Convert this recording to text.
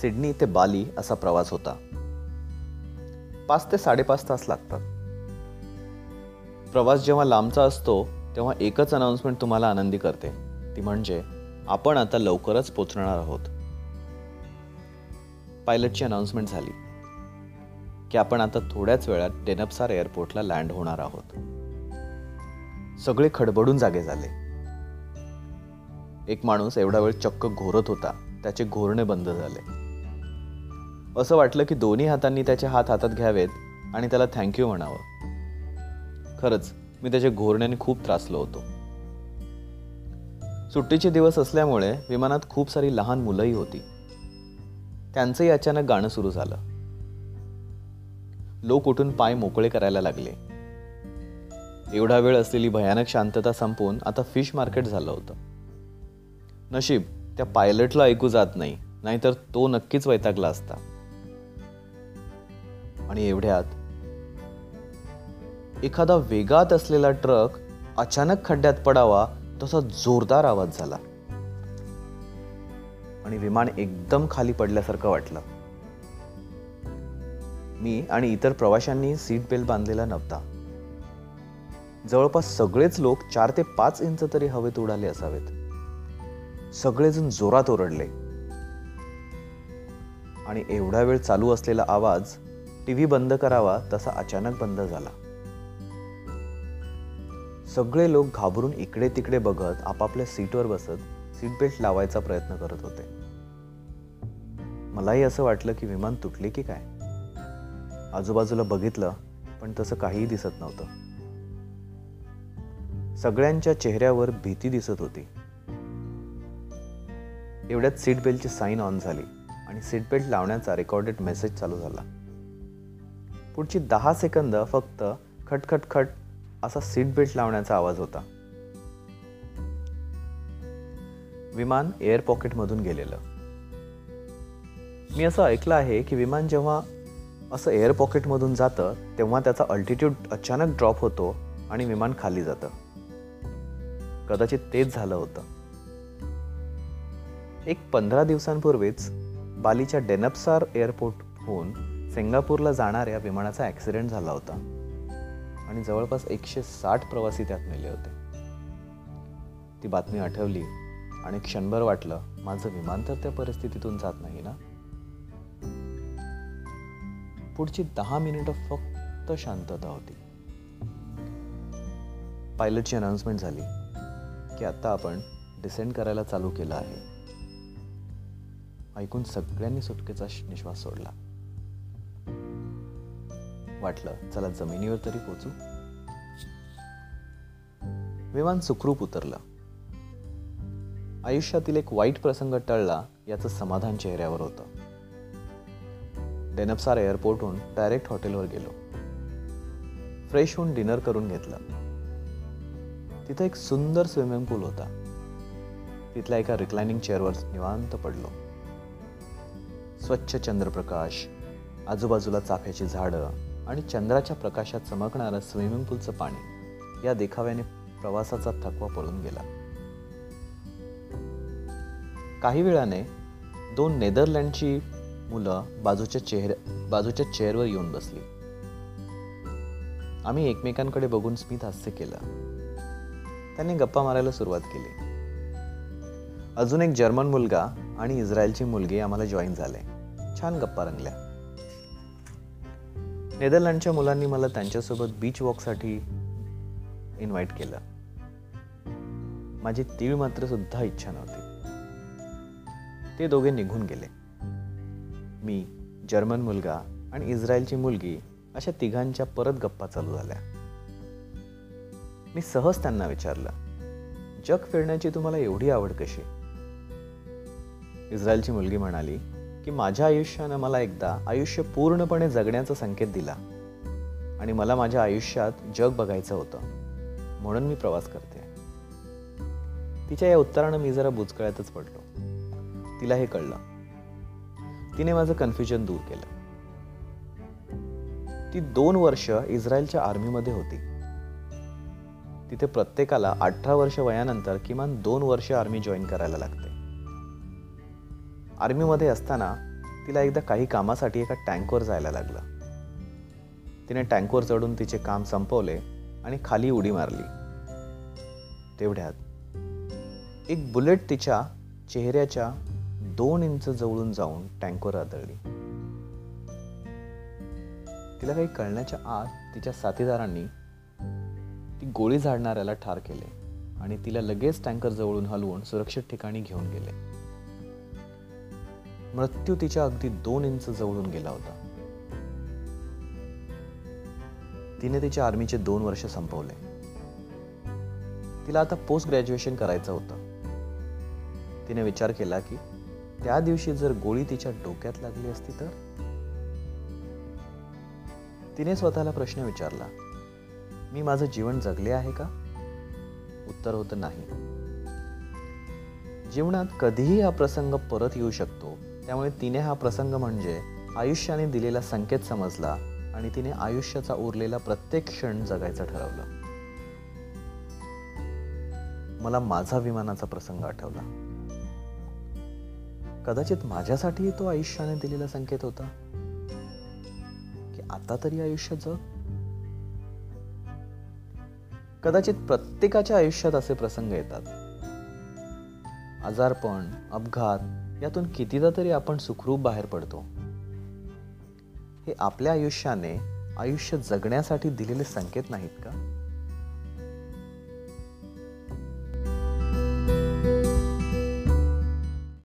Sydney ते बाली असा प्रवास होता. पाच ते साडेपाच तास लागतात. प्रवास जेव्हा लांबचा असतो तेव्हा एकच अनाउन्समेंट तुम्हाला आनंदी करते. ती म्हणजे आपण आता लवकरच पोचणार आहोत. पायलटची अनाउन्समेंट झाली. की आपण आता थोड्याच वेळात डेनपसार एअरपोर्टला लँड होणार आहोत. सगळे खडबडून जागे झाले. एक माणूस एवढा वेळ चक्क घोरत होता त्याचे घोरणे बंद झाले. असं वाटलं की दोन्ही हातांनी त्याचे हात हातात घ्यावेत आणि त्याला थँक्यू म्हणावं. खरंच मी त्याच्या घोरण्याने खूप त्रासलो होतो. सुट्टीचे दिवस असल्यामुळे विमानात खूप सारी लहान मुलंही होती. त्यांचंही अचानक गाणं सुरू झालं. लोक उठून पाय मोकळे करायला लागले. एवढा वेळ असलेली भयानक शांतता संपवून आता फिश मार्केट झालं होतं. नशीब त्या पायलटला ऐकू जात नाही नाहीतर तो नक्कीच वैतागला असता. आणि एवढ्यात एखादा वेगात असलेला ट्रक अचानक खड्ड्यात पडावा तसा जोरदार आवाज झाला. आणि विमान एकदम खाली पडल्यासारखं वाटलं. मी आणि इतर प्रवाशांनी सीट बेल्ट बांधलेला नव्हता. जवळपास सगळेच लोक चार ते पाच इंच तरी हवेत उडाले असावेत. सगळेजण जोरात ओरडले. आणि एवढा वेळ चालू असलेला आवाज टीव्ही बंद करावा तसा अचानक बंद झाला. सगळे लोक घाबरून इकडे तिकडे बघत आपापल्या सीटवर बसत सीट बेल्ट लावायचा प्रयत्न करत होते. मलाही असं वाटलं की विमान तुटले की काय? आजूबाजूला बघितलं पण तसं काहीही दिसत नव्हतं. सगळ्यांच्या चेहऱ्यावर भीती दिसत होती. एवढ्यात सीट बेल्टची साईन ऑन झाली आणि सीट बेल्ट लावण्याचा रेकॉर्डेड मेसेज चालू झाला. पुढची दहा सेकंद फक्त खटखट खट असा सीट बेल्ट लावण्याचा आवाज होता. विमान एअर पॉकेटमधून गेलेलं. मी असं ऐकलं आहे की विमान जेव्हा असं एअर पॉकेटमधून जातं तेव्हा त्याचा अल्टिट्यूड अचानक ड्रॉप होतो आणि विमान खाली जातं. कदाचित तेच झालं होतं. एक पंधरा दिवसांपूर्वीच बालीच्या डेनपसार एअरपोर्टहून सिंगापूरला जाणाऱ्या विमानाचा ॲक्सिडेंट झाला होता. आणि जवळपास एकशे साठ प्रवासी त्यात मेले होते. ती बातमी आठवली आणि क्षणभर वाटलं माझं विमान तर त्या परिस्थितीतून जात नाही ना? पुढची दहा मिनिटं फक्त शांतता होती. पायलटची अनाउन्समेंट झाली की आता आपण डिसेंड करायला चालू केलं आहे. ऐकून सगळ्यांनी सुटकेचा निश्वास सोडला. वाटलं चला जमिनीवर तरी पोचू. विमान सुखरूप उतरलं. आयुष्यातील एक वाईट प्रसंग टळला याचं समाधान चेहऱ्यावर होतं. डेनपसार एअरपोर्टहून डायरेक्ट हॉटेलवर गेलो. फ्रेश होऊन डिनर करून घेतलं. तिथं एक सुंदर स्विमिंग पूल होता. तिथल्या एका रिक्लायनिंग चेअरवर निवांत पडलो. स्वच्छ चंद्रप्रकाश आजूबाजूला चाफ्याची झाडं आणि चंद्राच्या प्रकाशात चमकणारं स्विमिंग पूलचं पाणी या देखाव्याने प्रवासाचा थकवा पळून गेला. काही वेळाने दोन नेदरलँडची मुलं बाजूच्या चेहऱ्या बाजूच्या चेअरवर येऊन बसली. आम्ही एकमेकांकडे बघून स्मित हास्य केलं. त्यांनी गप्पा मारायला सुरुवात केली. अजून एक जर्मन मुलगा आणि इस्रायलची मुलगी आम्हाला जॉईन झाले. छान गप्पा रंगल्या. नेदरलँडच्या मुलांनी मला त्यांच्यासोबत बीच वॉकसाठी इन्व्हाइट केलं. माझी तीळ मात्र सुद्धा इच्छा नव्हती. ते दोघे निघून गेले. मी जर्मन मुलगा आणि इस्रायलची मुलगी अशा तिघांच्या परत गप्पा चालू झाल्या. मी सहज त्यांना विचारलं जग फिरण्याची तुम्हाला एवढी आवड कशी? इस्रायलची मुलगी म्हणाली की माझ्या आयुष्यानं मला एकदा आयुष्य पूर्णपणे जगण्याचा संकेत दिला आणि मला माझ्या आयुष्यात जग बघायचं होतं म्हणून मी प्रवास करते. तिच्या या उत्तरानं मी जरा बुचकळ्यातच पडलो. तिला हे कळलं. तिने माझं कन्फ्युजन दूर केलं. ती दोन वर्ष इस्रायलच्या आर्मीमध्ये होती. तिथे प्रत्येकाला अठरा वर्ष वयानंतर किमान दोन वर्ष आर्मी जॉईन करायला लागते. आर्मीमध्ये असताना तिला एकदा काही कामासाठी एका टँकवर जायला लागलं. तिने टँकवर चढून तिचे काम संपवले आणि खाली उडी मारली. तेवढ्यात एक बुलेट तिच्या चेहऱ्याच्या दोन इंच जवळून जाऊन टँकवर आदळली. तिला काही कळण्याच्या आत तिच्या साथीदारांनी ती गोळी झाडणाऱ्याला ठार केले आणि तिला लगेच टँकर जवळून हलवून सुरक्षित ठिकाणी घेऊन गेले. मृत्यू तिच्या अगदी दोन इंच जवळून गेला होता. तिने तिच्या आर्मीचे दोन वर्ष संपवले. तिला आता पोस्ट ग्रॅज्युएशन करायचं होतं. तिने विचार केला की त्या दिवशी जर गोळी तिच्या डोक्यात लागली असती तर? तिने स्वतःला प्रश्न विचारला मी माझं जीवन जगले आहे का? उत्तर होतं नाही. जीवनात कधीही हा प्रसंग परत येऊ शकतो. त्यामुळे तिने हा प्रसंग म्हणजे आयुष्याने दिलेला संकेत समजला आणि तिने आयुष्याचा उरलेला प्रत्येक क्षण जगायचं ठरवलं. मला माझा विमानाचा प्रसंग आठवला. कदाचित माझ्यासाठी तो आयुष्याने दिलेला संकेत होता. की आता तरी आयुष्य जग? कदाचित प्रत्येकाच्या आयुष्यात असे प्रसंग येतात. आजारपण अपघात यातून कितीदा तरी आपण सुखरूप बाहेर पडतो. हे आपल्या आयुष्याने आयुष्य जगण्यासाठी दिलेले संकेत नाहीत का?